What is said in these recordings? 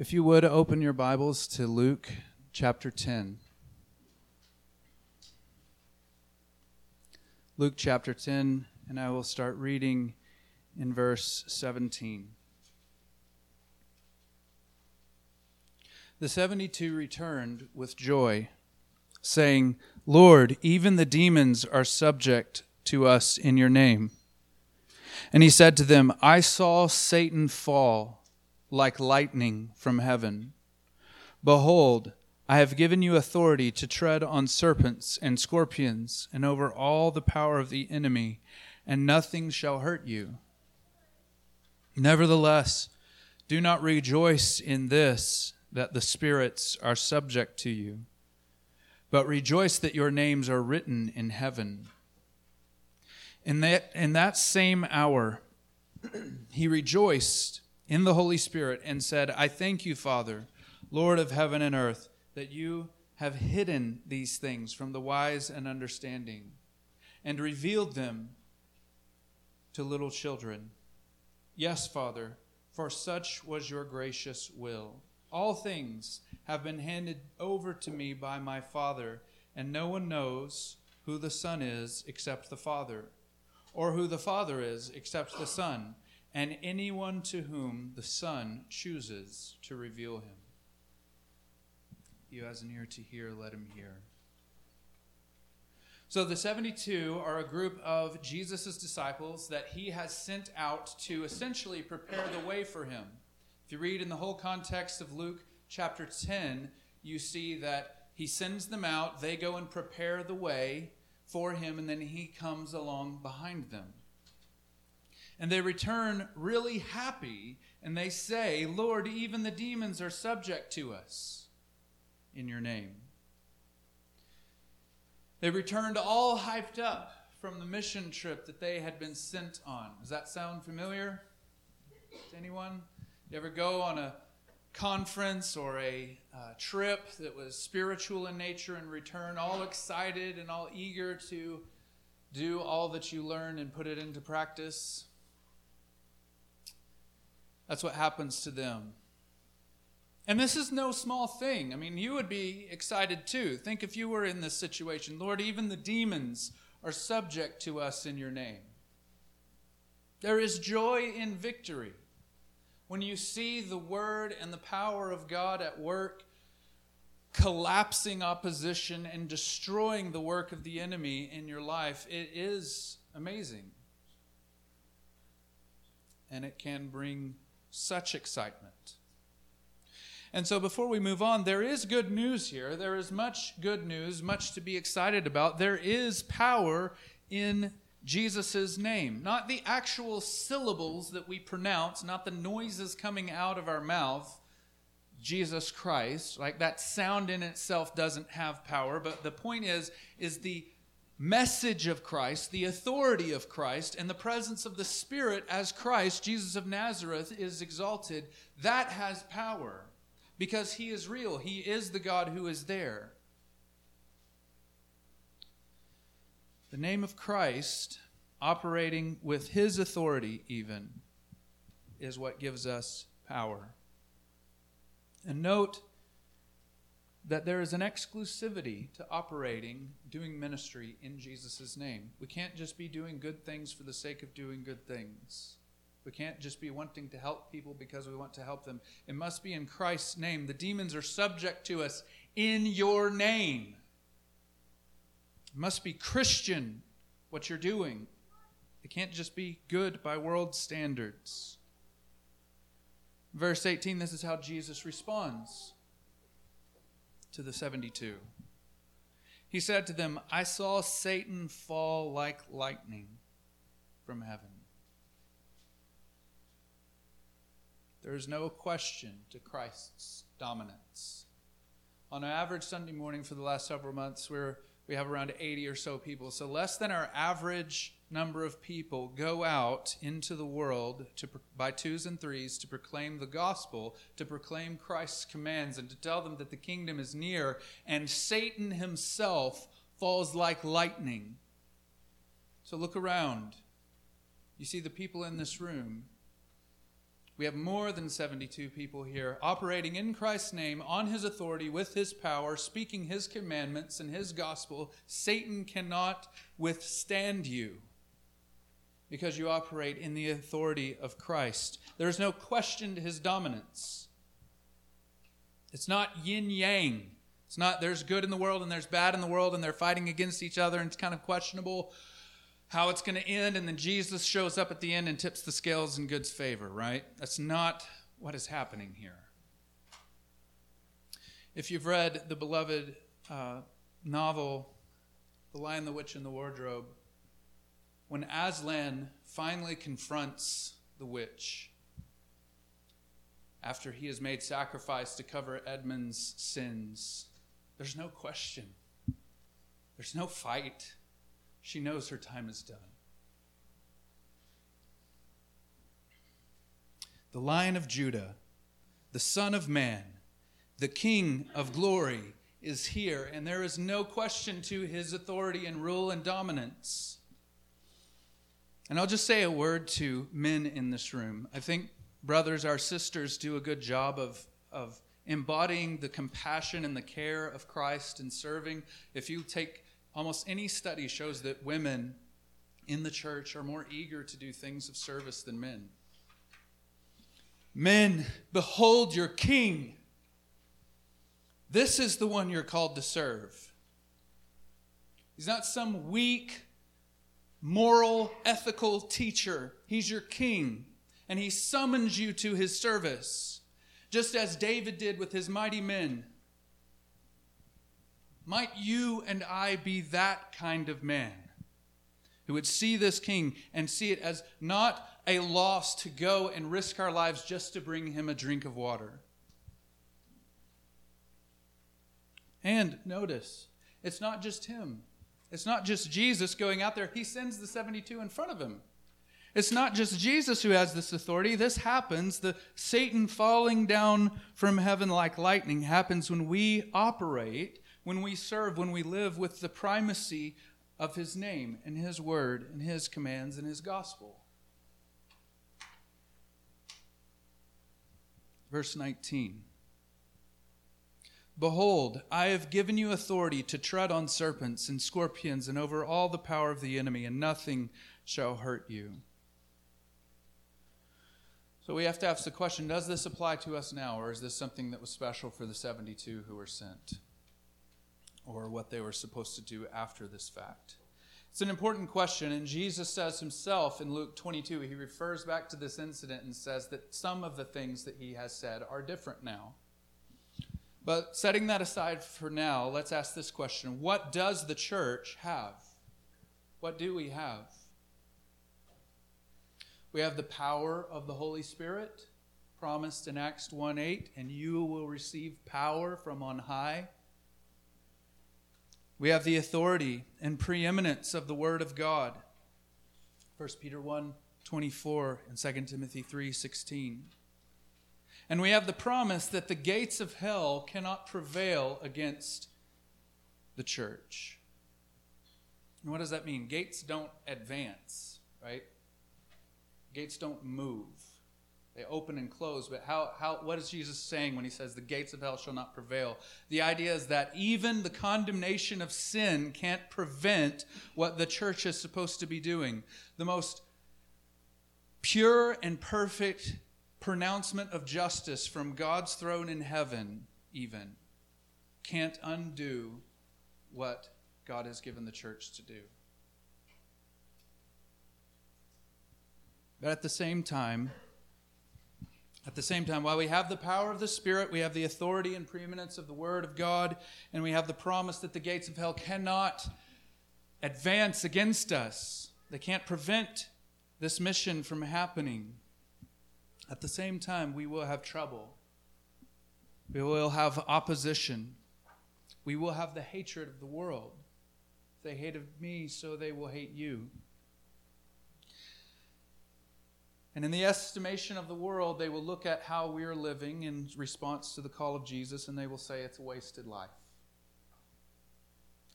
If you would open your Bibles to Luke chapter 10. Luke chapter 10, and I will start reading in verse 17. The 72 returned with joy, saying, Lord, even the demons are subject to us in your name. And he said to them, I saw Satan fall like lightning from heaven. Behold, I have given you authority to tread on serpents and scorpions and over all the power of the enemy, and nothing shall hurt you. Nevertheless, do not rejoice in this, that the spirits are subject to you, but rejoice that your names are written in heaven. In that, in that same hour, he rejoiced in the Holy Spirit and said, I thank you, Father, Lord of heaven and earth, that you have hidden these things from the wise and understanding and revealed them to little children. Yes, Father, for such was your gracious will. All things have been handed over to me by my Father, and no one knows who the Son is except the Father or who the Father is except the Son, and anyone to whom the Son chooses to reveal him. Who has an ear to hear, let him hear. So the 72 are a group of Jesus' disciples that he has sent out to essentially prepare the way for him. If you read in the whole context of Luke chapter 10, you see that he sends them out, they go and prepare the way for him, and then he comes along behind them. And they return really happy, and they say, Lord, even the demons are subject to us in your name. They returned all hyped up from the mission trip that they had been sent on. Does that sound familiar to anyone? You ever go on a conference or a uh, trip that was spiritual in nature and return all excited and all eager to do all that you learn and put it into practice. That's what happens to them. And this is no small thing. I mean, you would be excited too. Think if you were in this situation. Lord, even the demons are subject to us in your name. There is joy in victory when you see the word and the power of God at work, collapsing opposition and destroying the work of the enemy in your life, it is amazing. And it can bring such excitement. And so, before we move on, there is good news here. There is much good news, much to be excited about. There is power in Jesus' name. Not the actual syllables that we pronounce, not the noises coming out of our mouth. Jesus Christ, like that sound in itself doesn't have power, but the point is is the message of Christ, the authority of Christ, and the presence of the Spirit as Christ, Jesus of Nazareth, is exalted, that has power because he is real. He is the God who is there. The name of Christ, operating with his authority, even, is what gives us power. And note that there is an exclusivity to operating, doing ministry in Jesus' name. We can't just be doing good things for the sake of doing good things. We can't just be wanting to help people because we want to help them. It must be in Christ's name. The demons are subject to us in your name. It must be Christian what you're doing. It can't just be good by world standards. Verse 18, this is how Jesus responds to the 72. He said to them, I saw Satan fall like lightning from heaven. There is no question to Christ's dominance. On an average Sunday morning for the last several months, we're we have around 80 or so people. So less than our average number of people go out into the world to, by twos and threes to proclaim the gospel, to proclaim Christ's commands, and to tell them that the kingdom is near, and Satan himself falls like lightning. So look around. You see the people in this room. We have more than 72 people here operating in Christ's name, on his authority, with his power, speaking his commandments and his gospel. Satan cannot withstand you because you operate in the authority of Christ. There is no question to his dominance. It's not yin yang. It's not there's good in the world and there's bad in the world and they're fighting against each other and it's kind of questionable how it's going to end, and then Jesus shows up at the end and tips the scales in good's favor, right? That's not what is happening here. If you've read the beloved uh, novel, The Lion, the Witch, and the Wardrobe, when Aslan finally confronts the witch after he has made sacrifice to cover Edmund's sins, there's no question. There's no fight. She knows her time is done. The Lion of Judah, the Son of Man, the King of glory is here, and there is no question to his authority and rule and dominance. And I'll just say a word to men in this room. I think brothers, our sisters, do a good job of, of embodying the compassion and the care of Christ and serving. If you take Almost any study shows that women in the church are more eager to do things of service than men. Men, behold your king. This is the one you're called to serve. He's not some weak, moral, ethical teacher. He's your king, and he summons you to his service, just as David did with his mighty men. Might you and I be that kind of man who would see this king and see it as not a loss to go and risk our lives just to bring him a drink of water. And notice, it's not just him. It's not just Jesus going out there. He sends the 72 in front of him. It's not just Jesus who has this authority. This happens, the Satan falling down from heaven like lightning happens when we operate when we serve, when we live with the primacy of His name and His word and His commands and His gospel. Verse 19 Behold, I have given you authority to tread on serpents and scorpions and over all the power of the enemy, and nothing shall hurt you. So we have to ask the question does this apply to us now, or is this something that was special for the 72 who were sent? or what they were supposed to do after this fact? It's an important question, and Jesus says himself in Luke 22, he refers back to this incident and says that some of the things that he has said are different now. But setting that aside for now, let's ask this question What does the church have? What do we have? We have the power of the Holy Spirit promised in Acts 1 8, and you will receive power from on high. We have the authority and preeminence of the Word of God. 1 Peter 1 24 and 2 Timothy 3 16. And we have the promise that the gates of hell cannot prevail against the church. And what does that mean? Gates don't advance, right? Gates don't move. They open and close. But how, how, what is Jesus saying when he says the gates of hell shall not prevail? The idea is that even the condemnation of sin can't prevent what the church is supposed to be doing. The most pure and perfect pronouncement of justice from God's throne in heaven, even, can't undo what God has given the church to do. But at the same time, at the same time, while we have the power of the Spirit, we have the authority and preeminence of the Word of God, and we have the promise that the gates of hell cannot advance against us. They can't prevent this mission from happening. At the same time, we will have trouble. We will have opposition. We will have the hatred of the world. If they hated me, so they will hate you. And in the estimation of the world, they will look at how we are living in response to the call of Jesus and they will say it's a wasted life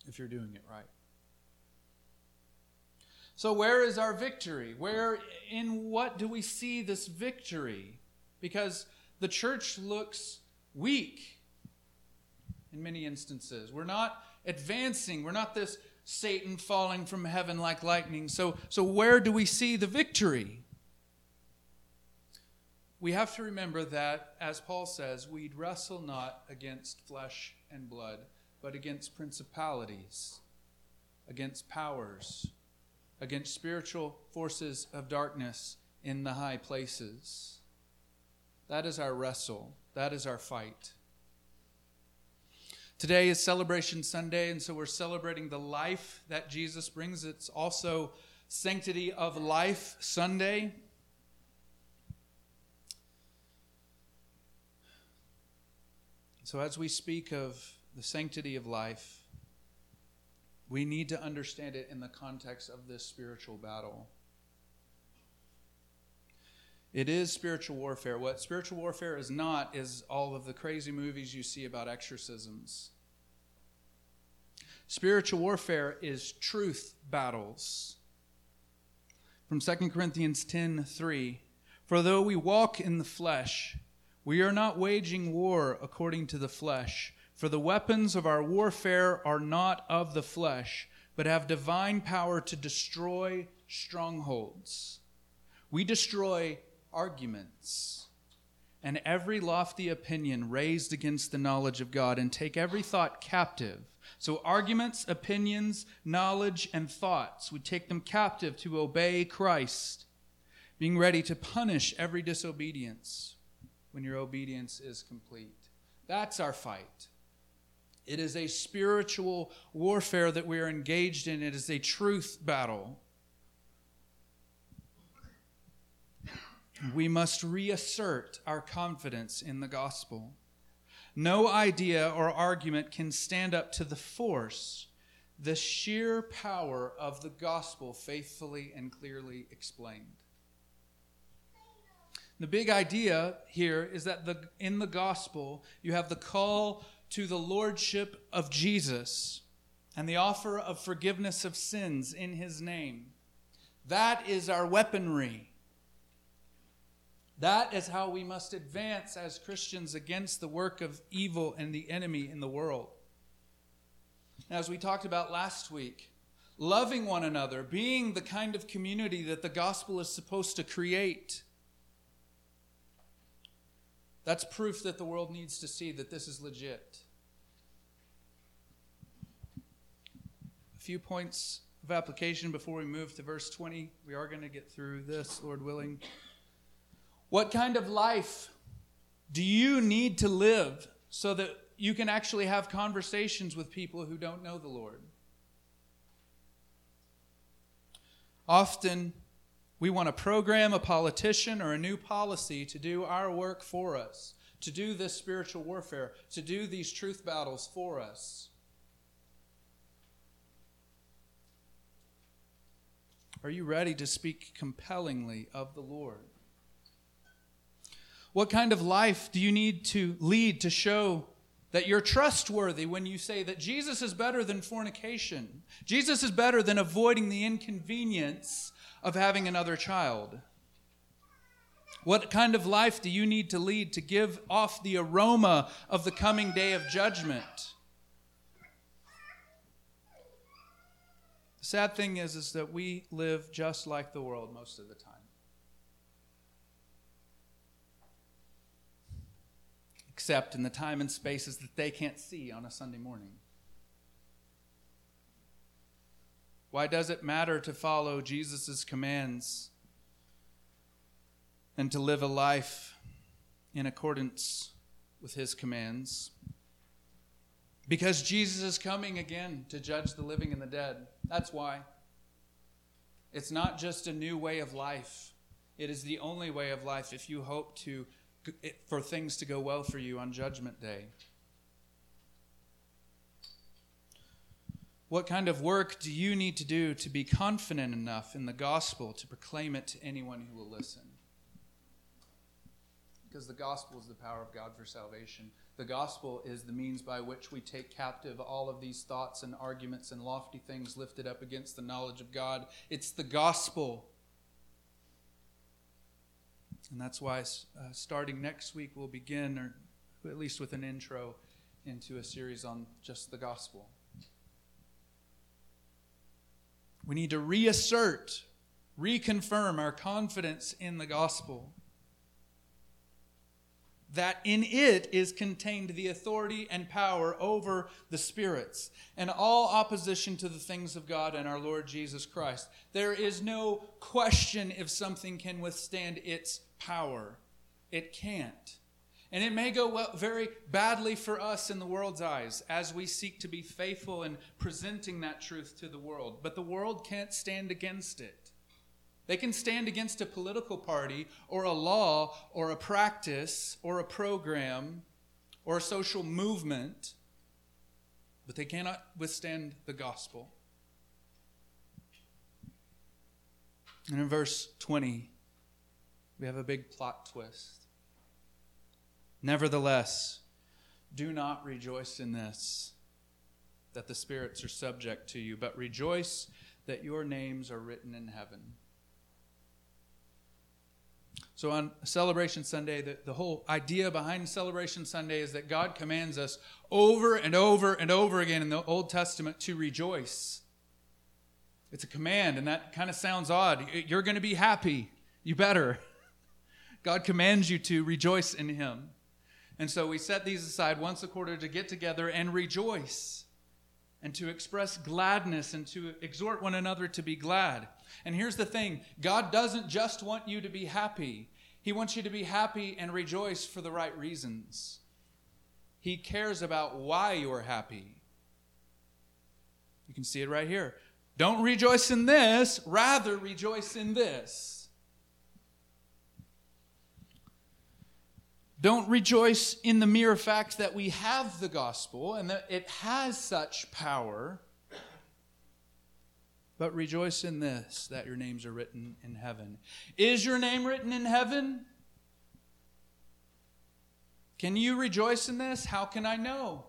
if you're doing it right. So, where is our victory? Where, in what do we see this victory? because the church looks weak in many instances. We're not advancing. We're not this Satan falling from heaven like lightning. So, so where do we see the victory? We have to remember that, as Paul says, we wrestle not against flesh and blood, but against principalities, against powers, against spiritual forces of darkness in the high places. That is our wrestle. That is our fight. Today is Celebration Sunday, and so we're celebrating the life that Jesus brings. It's also Sanctity of Life Sunday. So, as we speak of the sanctity of life, we need to understand it in the context of this spiritual battle. It is spiritual warfare. What spiritual warfare is not is all of the crazy movies you see about exorcisms. Spiritual warfare is truth battles. From 2 Corinthians 10 3. For though we walk in the flesh, we are not waging war according to the flesh. For the weapons of our warfare are not of the flesh, but have divine power to destroy strongholds. We destroy arguments and every lofty opinion raised against the knowledge of God, and take every thought captive so, arguments, opinions, knowledge, and thoughts we take them captive to obey Christ, being ready to punish every disobedience when your obedience is complete. That's our fight. It is a spiritual warfare that we are engaged in, it is a truth battle. We must reassert our confidence in the gospel. No idea or argument can stand up to the force, the sheer power of the gospel faithfully and clearly explained. The big idea here is that the, in the gospel, you have the call to the lordship of Jesus and the offer of forgiveness of sins in his name. That is our weaponry. That is how we must advance as Christians against the work of evil and the enemy in the world. As we talked about last week, loving one another, being the kind of community that the gospel is supposed to create. That's proof that the world needs to see that this is legit. Few points of application before we move to verse 20. We are going to get through this, Lord willing. What kind of life do you need to live so that you can actually have conversations with people who don't know the Lord? Often, we want to program a politician or a new policy to do our work for us, to do this spiritual warfare, to do these truth battles for us. Are you ready to speak compellingly of the Lord? What kind of life do you need to lead to show that you're trustworthy when you say that Jesus is better than fornication? Jesus is better than avoiding the inconvenience of having another child. What kind of life do you need to lead to give off the aroma of the coming day of judgment? The sad thing is, is that we live just like the world most of the time. except in the time and spaces that they can't see on a Sunday morning. Why does it matter to follow Jesus' commands and to live a life in accordance with his commands? Because Jesus is coming again to judge the living and the dead. That's why. It's not just a new way of life, it is the only way of life if you hope to for things to go well for you on Judgment Day? What kind of work do you need to do to be confident enough in the gospel to proclaim it to anyone who will listen? Because the gospel is the power of God for salvation. The gospel is the means by which we take captive all of these thoughts and arguments and lofty things lifted up against the knowledge of God. It's the gospel And that's why, uh, starting next week, we'll begin, or at least with an intro, into a series on just the gospel. We need to reassert, reconfirm our confidence in the gospel that in it is contained the authority and power over the spirits and all opposition to the things of God and our Lord Jesus Christ. There is no question if something can withstand its power. It can't. And it may go well, very badly for us in the world's eyes as we seek to be faithful in presenting that truth to the world. But the world can't stand against it. They can stand against a political party or a law or a practice or a program or a social movement, but they cannot withstand the gospel. And in verse 20, we have a big plot twist. Nevertheless, do not rejoice in this, that the spirits are subject to you, but rejoice that your names are written in heaven. So on Celebration Sunday, the, the whole idea behind Celebration Sunday is that God commands us over and over and over again in the Old Testament to rejoice. It's a command, and that kind of sounds odd. You're going to be happy. You better. God commands you to rejoice in Him. And so we set these aside once a quarter to get together and rejoice and to express gladness and to exhort one another to be glad. And here's the thing God doesn't just want you to be happy, He wants you to be happy and rejoice for the right reasons. He cares about why you're happy. You can see it right here. Don't rejoice in this, rather rejoice in this. Don't rejoice in the mere fact that we have the gospel and that it has such power, but rejoice in this that your names are written in heaven. Is your name written in heaven? Can you rejoice in this? How can I know?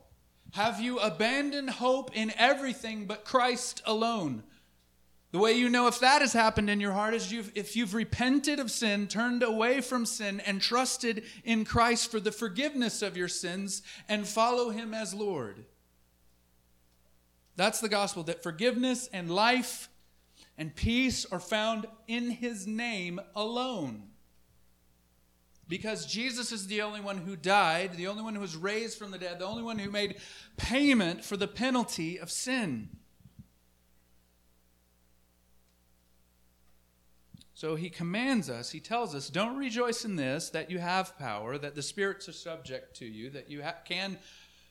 Have you abandoned hope in everything but Christ alone? The way you know if that has happened in your heart is you've, if you've repented of sin, turned away from sin, and trusted in Christ for the forgiveness of your sins and follow Him as Lord. That's the gospel that forgiveness and life and peace are found in His name alone. Because Jesus is the only one who died, the only one who was raised from the dead, the only one who made payment for the penalty of sin. So he commands us, he tells us, don't rejoice in this, that you have power, that the spirits are subject to you, that you ha- can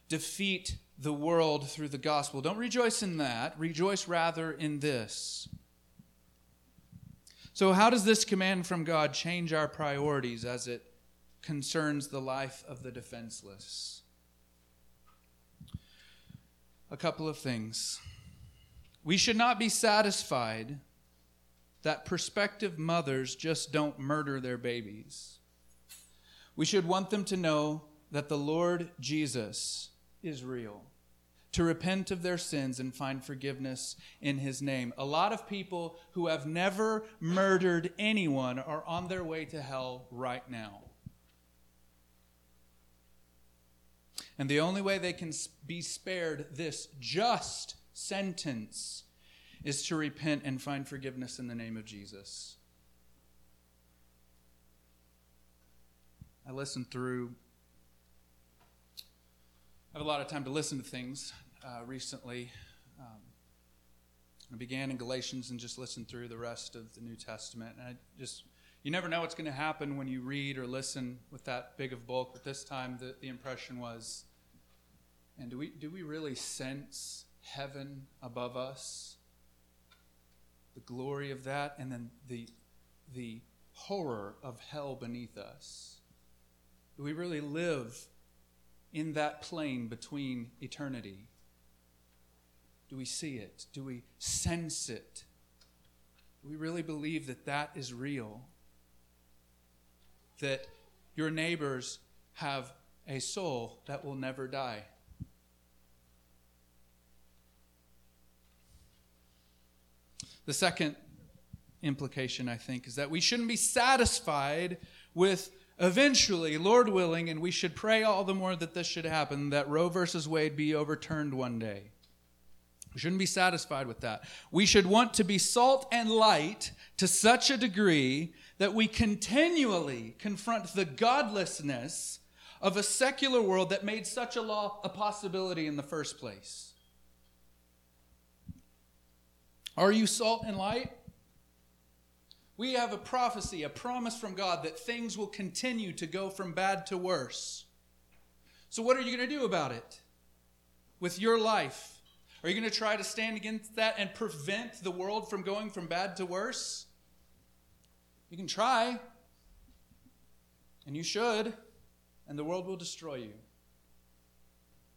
defeat the world through the gospel. Don't rejoice in that. Rejoice rather in this. So, how does this command from God change our priorities as it concerns the life of the defenseless? A couple of things. We should not be satisfied that prospective mothers just don't murder their babies. We should want them to know that the Lord Jesus is real, to repent of their sins and find forgiveness in his name. A lot of people who have never murdered anyone are on their way to hell right now. And the only way they can be spared this just sentence is to repent and find forgiveness in the name of Jesus. I listened through, I have a lot of time to listen to things uh, recently. Um, I began in Galatians and just listened through the rest of the New Testament. And I just, you never know what's going to happen when you read or listen with that big of bulk. But this time, the, the impression was, and do we, do we really sense heaven above us? The glory of that, and then the, the horror of hell beneath us? Do we really live in that plane between eternity? Do we see it? Do we sense it? Do we really believe that that is real? That your neighbors have a soul that will never die? The second implication, I think, is that we shouldn't be satisfied with eventually, Lord willing, and we should pray all the more that this should happen, that Roe versus Wade be overturned one day. We shouldn't be satisfied with that. We should want to be salt and light to such a degree that we continually confront the godlessness of a secular world that made such a law a possibility in the first place. Are you salt and light? We have a prophecy, a promise from God that things will continue to go from bad to worse. So, what are you going to do about it with your life? Are you going to try to stand against that and prevent the world from going from bad to worse? You can try, and you should, and the world will destroy you.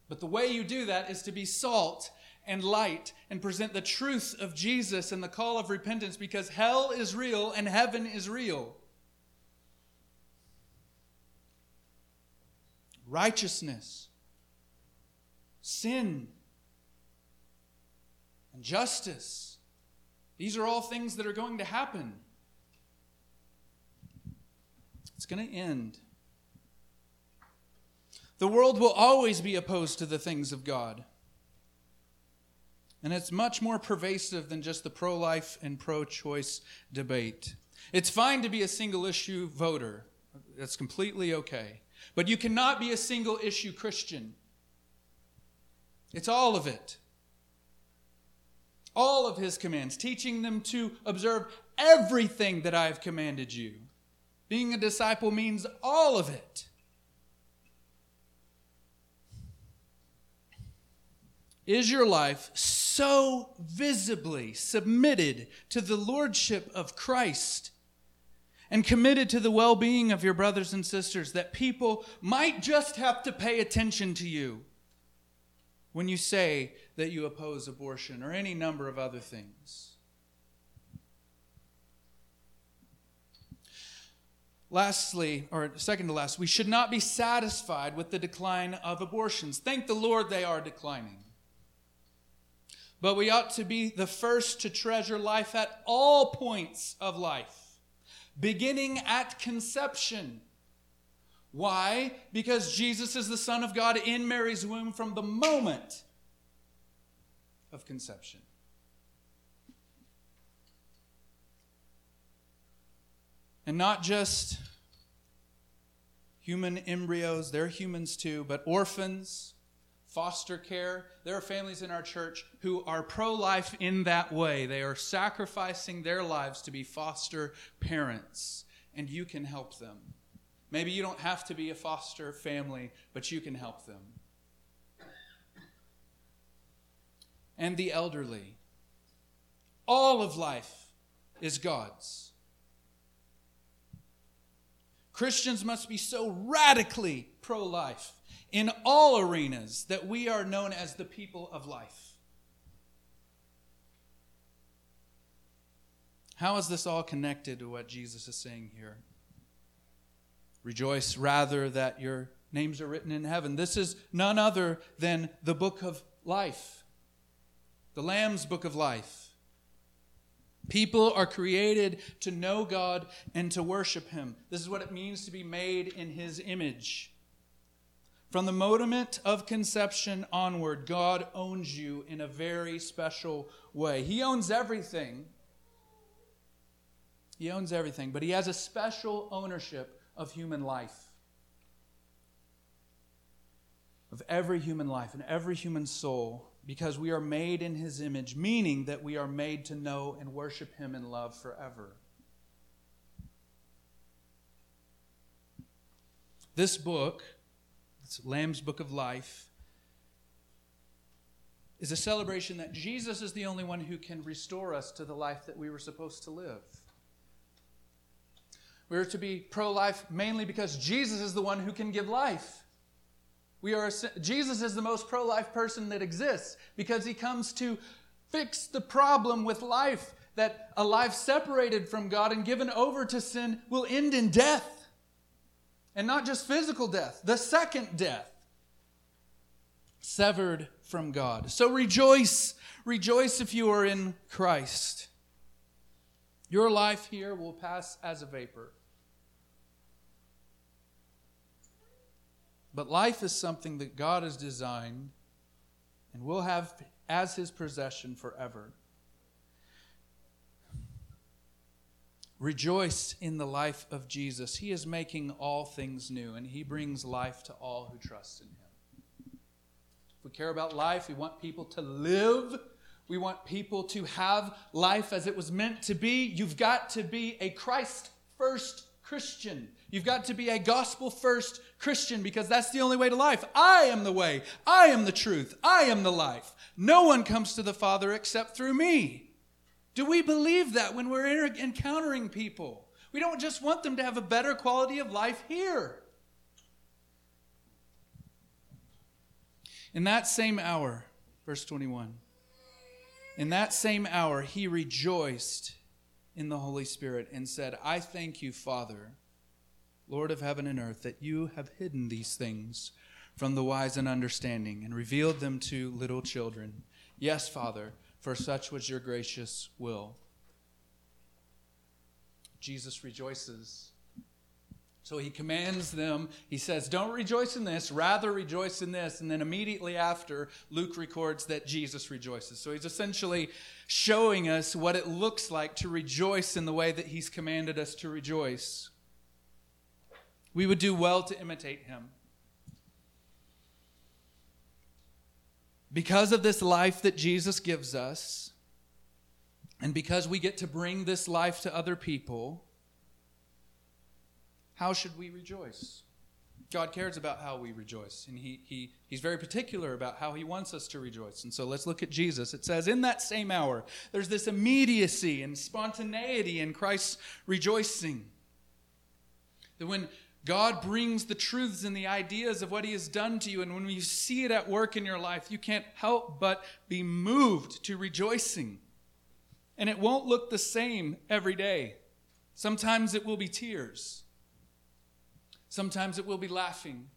But the way you do that is to be salt and light and present the truth of Jesus and the call of repentance because hell is real and heaven is real. Righteousness, sin, and justice. These are all things that are going to happen. It's going to end. The world will always be opposed to the things of God. And it's much more pervasive than just the pro life and pro choice debate. It's fine to be a single issue voter, that's completely okay. But you cannot be a single issue Christian. It's all of it. All of his commands, teaching them to observe everything that I have commanded you. Being a disciple means all of it. Is your life so visibly submitted to the lordship of Christ and committed to the well being of your brothers and sisters that people might just have to pay attention to you when you say that you oppose abortion or any number of other things? Lastly, or second to last, we should not be satisfied with the decline of abortions. Thank the Lord they are declining. But we ought to be the first to treasure life at all points of life, beginning at conception. Why? Because Jesus is the Son of God in Mary's womb from the moment of conception. And not just human embryos, they're humans too, but orphans, foster care. There are families in our church who are pro life in that way. They are sacrificing their lives to be foster parents, and you can help them. Maybe you don't have to be a foster family, but you can help them. And the elderly. All of life is God's. Christians must be so radically pro life in all arenas that we are known as the people of life. How is this all connected to what Jesus is saying here? Rejoice rather that your names are written in heaven. This is none other than the book of life, the Lamb's book of life. People are created to know God and to worship Him. This is what it means to be made in His image. From the moment of conception onward, God owns you in a very special way. He owns everything. He owns everything, but He has a special ownership of human life. Of every human life and every human soul because we are made in his image, meaning that we are made to know and worship him in love forever. This book, it's Lamb's Book of Life, is a celebration that Jesus is the only one who can restore us to the life that we were supposed to live. We are to be pro life mainly because Jesus is the one who can give life. We are Jesus is the most pro-life person that exists because he comes to fix the problem with life that a life separated from God and given over to sin will end in death. And not just physical death, the second death. Severed from God. So rejoice, rejoice if you are in Christ. Your life here will pass as a vapor. But life is something that God has designed and will have as his possession forever. Rejoice in the life of Jesus. He is making all things new, and he brings life to all who trust in him. If we care about life, we want people to live. We want people to have life as it was meant to be. You've got to be a Christ first Christian. You've got to be a gospel first Christian because that's the only way to life. I am the way. I am the truth. I am the life. No one comes to the Father except through me. Do we believe that when we're encountering people? We don't just want them to have a better quality of life here. In that same hour, verse 21, in that same hour, he rejoiced in the Holy Spirit and said, I thank you, Father, Lord of heaven and earth, that you have hidden these things from the wise and understanding and revealed them to little children. Yes, Father for such was your gracious will. Jesus rejoices. So he commands them, he says, Don't rejoice in this, rather rejoice in this. And then immediately after, Luke records that Jesus rejoices. So he's essentially showing us what it looks like to rejoice in the way that he's commanded us to rejoice. We would do well to imitate him. Because of this life that Jesus gives us, and because we get to bring this life to other people, how should we rejoice? God cares about how we rejoice, and he, he, He's very particular about how He wants us to rejoice. And so let's look at Jesus. It says, In that same hour, there's this immediacy and spontaneity in Christ's rejoicing. That when God brings the truths and the ideas of what He has done to you. And when you see it at work in your life, you can't help but be moved to rejoicing. And it won't look the same every day. Sometimes it will be tears, sometimes it will be laughing.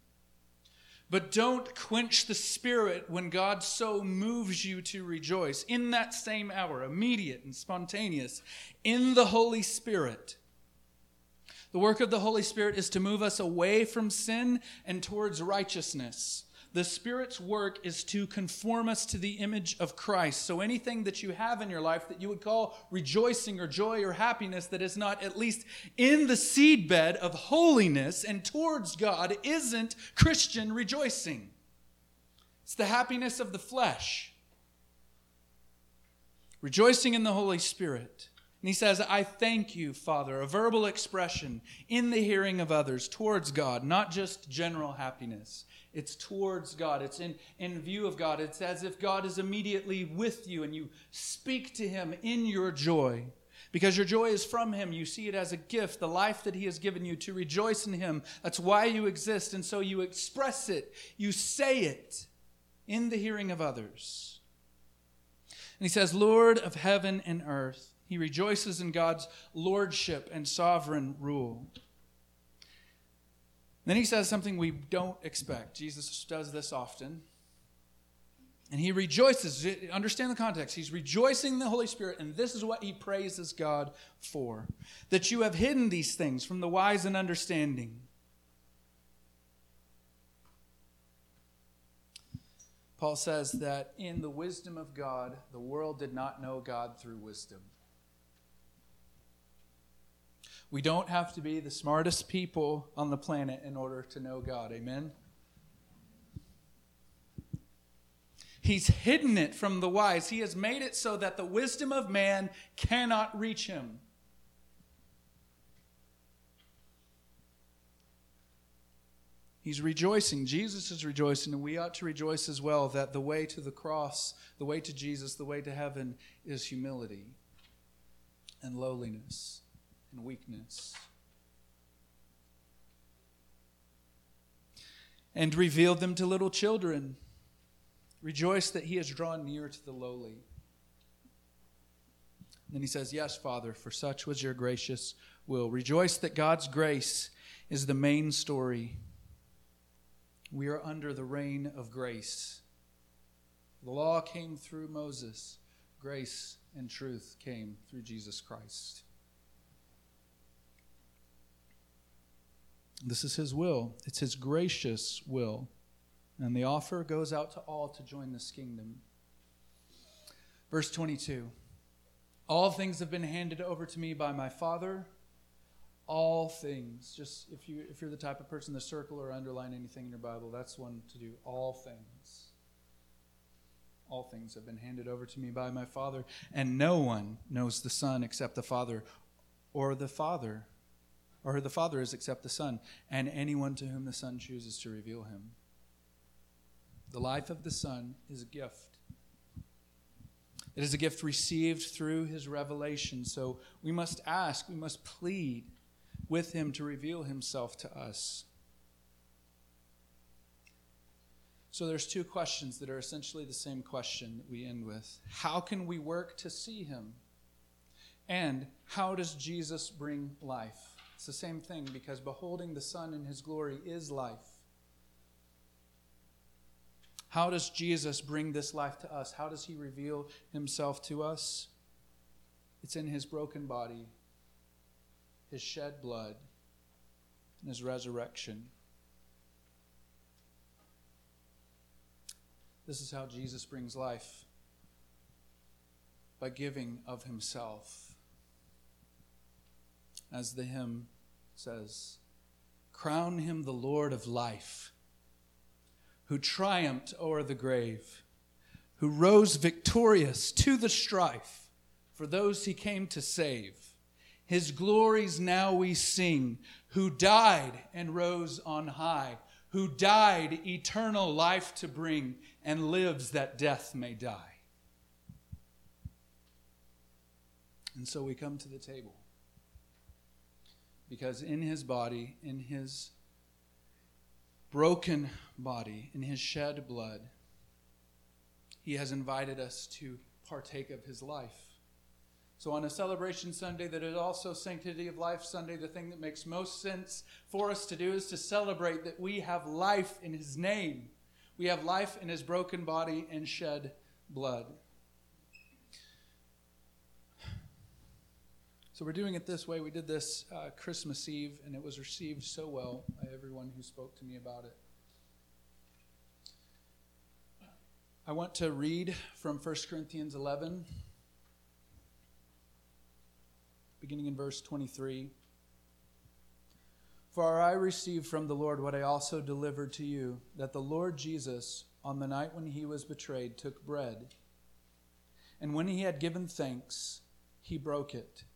But don't quench the spirit when God so moves you to rejoice. In that same hour, immediate and spontaneous, in the Holy Spirit the work of the Holy Spirit is to move us away from sin and towards righteousness. The Spirit's work is to conform us to the image of Christ. So anything that you have in your life that you would call rejoicing or joy or happiness that is not at least in the seedbed of holiness and towards God isn't Christian rejoicing. It's the happiness of the flesh. Rejoicing in the Holy Spirit and he says, I thank you, Father, a verbal expression in the hearing of others towards God, not just general happiness. It's towards God. It's in, in view of God. It's as if God is immediately with you and you speak to him in your joy. Because your joy is from him. You see it as a gift, the life that he has given you to rejoice in him. That's why you exist. And so you express it, you say it in the hearing of others. And he says, Lord of heaven and earth. He rejoices in God's lordship and sovereign rule. Then he says something we don't expect. Jesus does this often. And he rejoices. Understand the context. He's rejoicing in the Holy Spirit, and this is what he praises God for that you have hidden these things from the wise and understanding. Paul says that in the wisdom of God, the world did not know God through wisdom. We don't have to be the smartest people on the planet in order to know God. Amen? He's hidden it from the wise. He has made it so that the wisdom of man cannot reach him. He's rejoicing. Jesus is rejoicing, and we ought to rejoice as well that the way to the cross, the way to Jesus, the way to heaven is humility and lowliness and weakness. And revealed them to little children. Rejoice that he has drawn near to the lowly. Then he says, Yes, Father, for such was your gracious will. Rejoice that God's grace is the main story. We are under the reign of grace. The law came through Moses, grace and truth came through Jesus Christ. This is his will, it's his gracious will. And the offer goes out to all to join this kingdom. Verse 22 All things have been handed over to me by my Father. All things. Just if you if you're the type of person to circle or underline anything in your Bible, that's one to do. All things. All things have been handed over to me by my Father, and no one knows the Son except the Father, or the Father, or who the Father is except the Son, and anyone to whom the Son chooses to reveal him. The life of the Son is a gift. It is a gift received through his revelation. So we must ask, we must plead with him to reveal himself to us. So there's two questions that are essentially the same question that we end with. How can we work to see him? And how does Jesus bring life? It's the same thing because beholding the Son in his glory is life. How does Jesus bring this life to us? How does he reveal himself to us? It's in his broken body, his shed blood, and his resurrection. This is how Jesus brings life by giving of himself. As the hymn says, Crown him the Lord of life, who triumphed o'er the grave, who rose victorious to the strife for those he came to save. His glories now we sing, who died and rose on high who died eternal life to bring and lives that death may die. And so we come to the table. Because in his body, in his broken body, in his shed blood, he has invited us to partake of his life. So, on a celebration Sunday that is also Sanctity of Life Sunday, the thing that makes most sense for us to do is to celebrate that we have life in His name. We have life in His broken body and shed blood. So, we're doing it this way. We did this uh, Christmas Eve, and it was received so well by everyone who spoke to me about it. I want to read from 1 Corinthians 11 beginning in verse 23. For I received from the Lord what I also delivered to you that the Lord Jesus, on the night when he was betrayed, took bread. And when he had given thanks, he broke it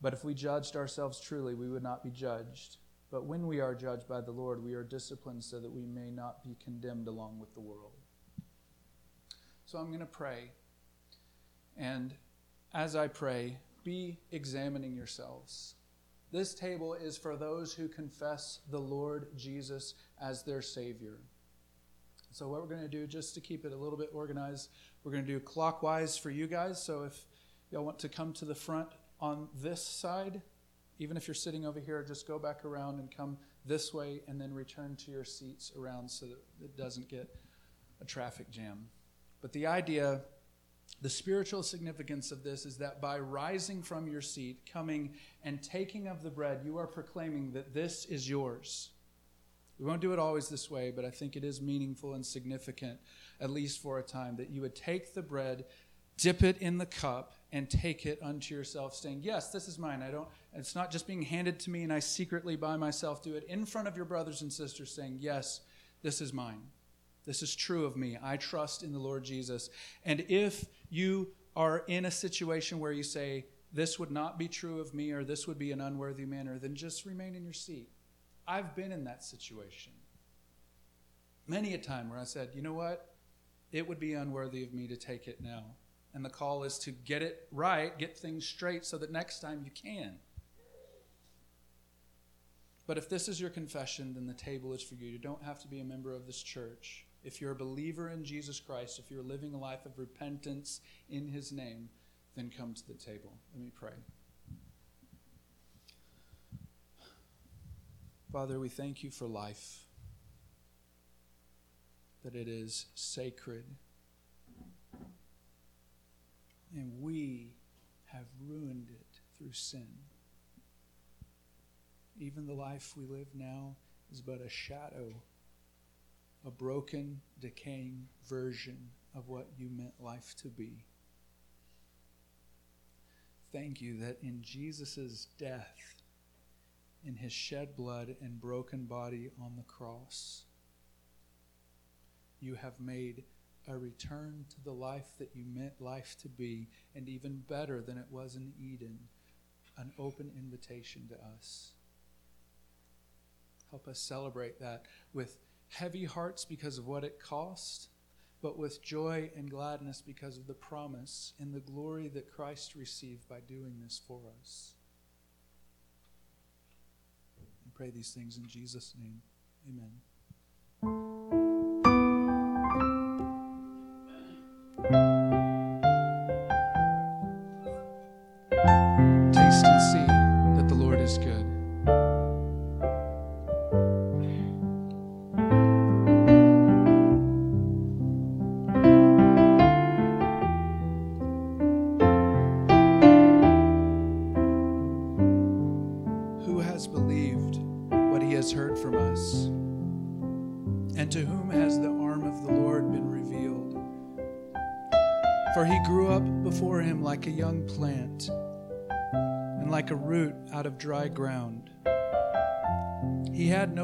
But if we judged ourselves truly, we would not be judged. But when we are judged by the Lord, we are disciplined so that we may not be condemned along with the world. So I'm going to pray. And as I pray, be examining yourselves. This table is for those who confess the Lord Jesus as their Savior. So, what we're going to do, just to keep it a little bit organized, we're going to do clockwise for you guys. So, if y'all want to come to the front on this side, even if you're sitting over here, just go back around and come this way and then return to your seats around so that it doesn't get a traffic jam. But the idea the spiritual significance of this is that by rising from your seat, coming and taking of the bread, you are proclaiming that this is yours. We won't do it always this way, but I think it is meaningful and significant, at least for a time, that you would take the bread, dip it in the cup, and take it unto yourself, saying, Yes, this is mine. I don't it's not just being handed to me and I secretly by myself do it in front of your brothers and sisters, saying, Yes, this is mine. This is true of me. I trust in the Lord Jesus. And if you are in a situation where you say, this would not be true of me or this would be an unworthy manner, then just remain in your seat. I've been in that situation. Many a time where I said, you know what? It would be unworthy of me to take it now. And the call is to get it right, get things straight so that next time you can. But if this is your confession, then the table is for you. You don't have to be a member of this church. If you're a believer in Jesus Christ, if you're living a life of repentance in his name, then come to the table. Let me pray. Father, we thank you for life, that it is sacred. And we have ruined it through sin. Even the life we live now is but a shadow, a broken, decaying version of what you meant life to be. Thank you that in Jesus' death, in his shed blood and broken body on the cross, you have made a return to the life that you meant life to be, and even better than it was in Eden, an open invitation to us. Help us celebrate that with heavy hearts because of what it cost, but with joy and gladness because of the promise and the glory that Christ received by doing this for us. And pray these things in Jesus' name. Amen.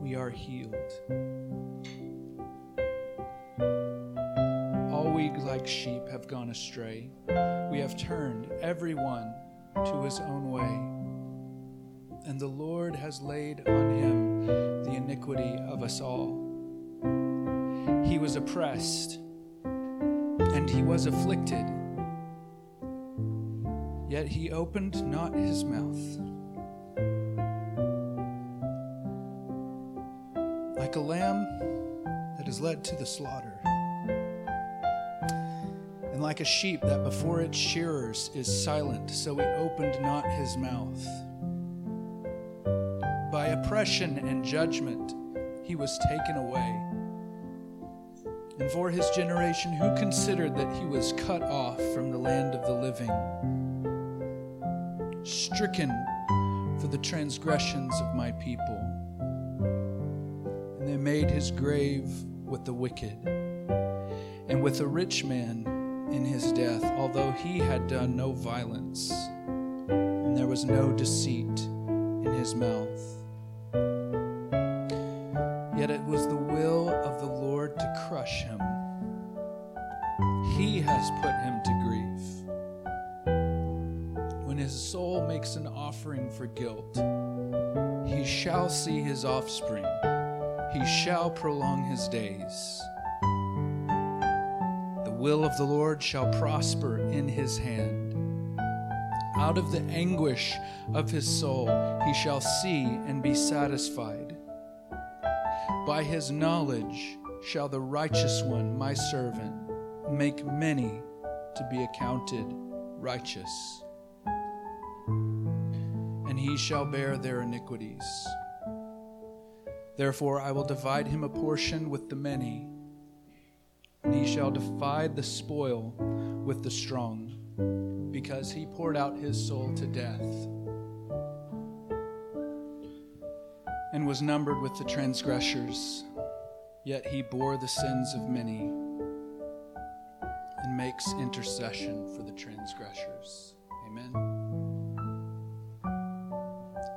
we are healed. All we like sheep have gone astray. We have turned every one to his own way. And the Lord has laid on him the iniquity of us all. He was oppressed and he was afflicted, yet he opened not his mouth. Like a lamb that is led to the slaughter, and like a sheep that before its shearers is silent, so he opened not his mouth. By oppression and judgment he was taken away. And for his generation, who considered that he was cut off from the land of the living, stricken for the transgressions of my people? Made his grave with the wicked and with a rich man in his death, although he had done no violence, and there was no deceit in his mouth. Yet it was the will of the Lord to crush him. He has put him to grief. When his soul makes an offering for guilt, he shall see his offspring, he shall prolong his days. The will of the Lord shall prosper in his hand. Out of the anguish of his soul he shall see and be satisfied. By his knowledge shall the righteous one, my servant, make many to be accounted righteous. And he shall bear their iniquities. Therefore, I will divide him a portion with the many, and he shall divide the spoil with the strong, because he poured out his soul to death and was numbered with the transgressors. Yet he bore the sins of many and makes intercession for the transgressors. Amen.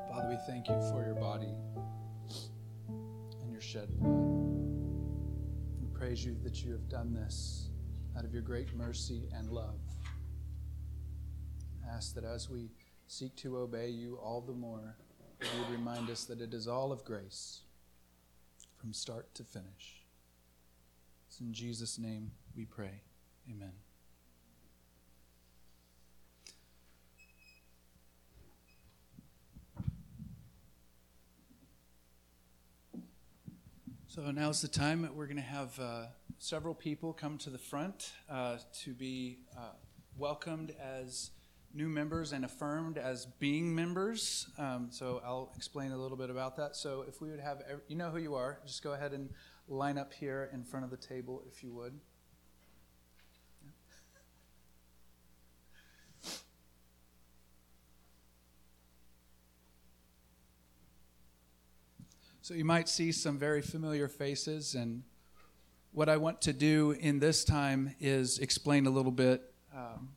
Father, we thank you for your body shed blood. We praise you that you have done this out of your great mercy and love. I ask that as we seek to obey you all the more, you would remind us that it is all of grace from start to finish. It's in Jesus' name we pray. Amen. So now's the time that we're going to have uh, several people come to the front uh, to be uh, welcomed as new members and affirmed as being members. Um, so I'll explain a little bit about that. So if we would have, every, you know who you are, just go ahead and line up here in front of the table if you would. So you might see some very familiar faces, and what I want to do in this time is explain a little bit. Um,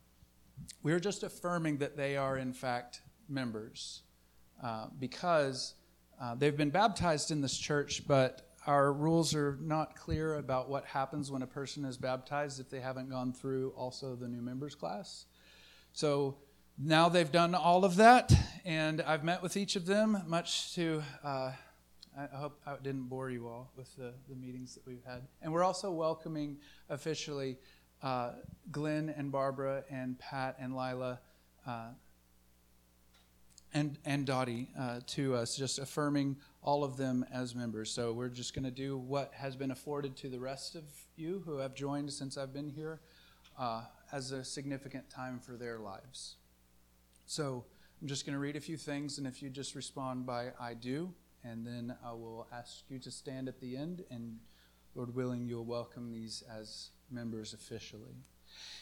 we're just affirming that they are, in fact, members uh, because uh, they've been baptized in this church, but our rules are not clear about what happens when a person is baptized if they haven't gone through also the new members class. So now they've done all of that, and I've met with each of them, much to uh, I hope I didn't bore you all with the, the meetings that we've had. And we're also welcoming officially uh, Glenn and Barbara and Pat and Lila uh, and, and Dottie uh, to us, just affirming all of them as members. So we're just going to do what has been afforded to the rest of you who have joined since I've been here uh, as a significant time for their lives. So I'm just going to read a few things, and if you just respond by I do and then I will ask you to stand at the end, and Lord willing, you'll welcome these as members officially.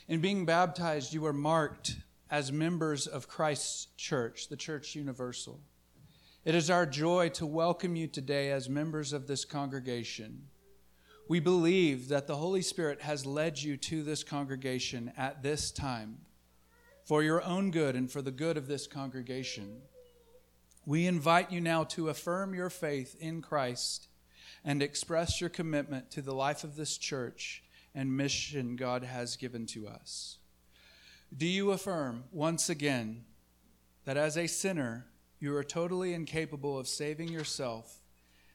In being baptized, you are marked as members of Christ's church, the Church Universal. It is our joy to welcome you today as members of this congregation. We believe that the Holy Spirit has led you to this congregation at this time for your own good and for the good of this congregation. We invite you now to affirm your faith in Christ and express your commitment to the life of this church and mission God has given to us. Do you affirm once again that as a sinner, you are totally incapable of saving yourself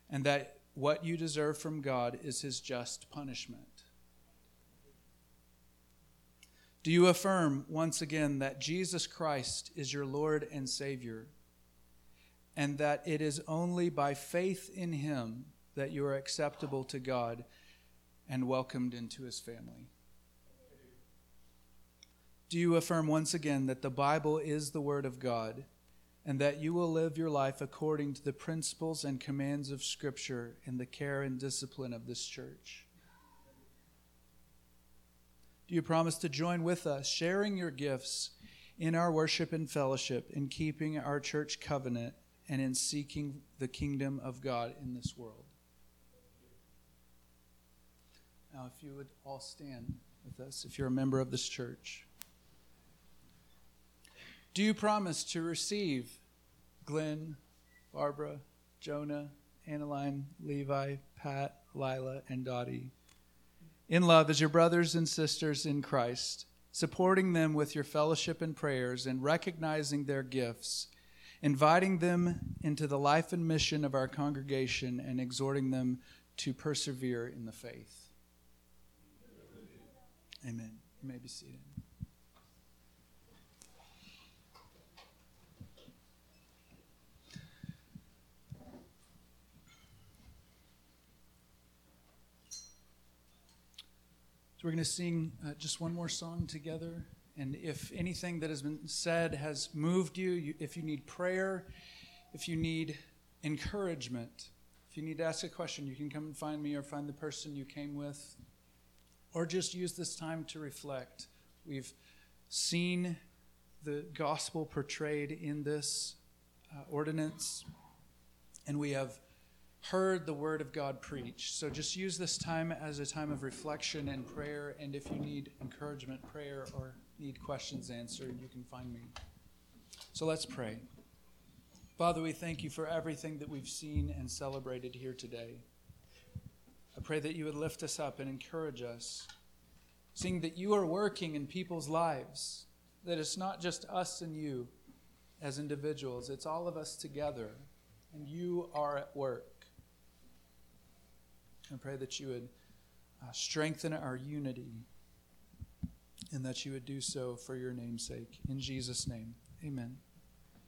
and that what you deserve from God is his just punishment? Do you affirm once again that Jesus Christ is your Lord and Savior? And that it is only by faith in him that you are acceptable to God and welcomed into his family. Do you affirm once again that the Bible is the Word of God and that you will live your life according to the principles and commands of Scripture in the care and discipline of this church? Do you promise to join with us, sharing your gifts in our worship and fellowship, in keeping our church covenant? And in seeking the kingdom of God in this world. Now, if you would all stand with us, if you're a member of this church, do you promise to receive Glenn, Barbara, Jonah, Annaline, Levi, Pat, Lila, and Dottie in love as your brothers and sisters in Christ, supporting them with your fellowship and prayers and recognizing their gifts? Inviting them into the life and mission of our congregation and exhorting them to persevere in the faith. Amen. You may be seated. So we're going to sing uh, just one more song together. And if anything that has been said has moved you, you, if you need prayer, if you need encouragement, if you need to ask a question, you can come and find me or find the person you came with, or just use this time to reflect. We've seen the gospel portrayed in this uh, ordinance, and we have heard the word of God preached. So just use this time as a time of reflection and prayer. And if you need encouragement, prayer, or need questions answered, you can find me. So let's pray. Father, we thank you for everything that we've seen and celebrated here today. I pray that you would lift us up and encourage us, seeing that you are working in people's lives, that it's not just us and you as individuals, it's all of us together, and you are at work. I pray that you would uh, strengthen our unity and that you would do so for your name's sake. In Jesus' name, amen.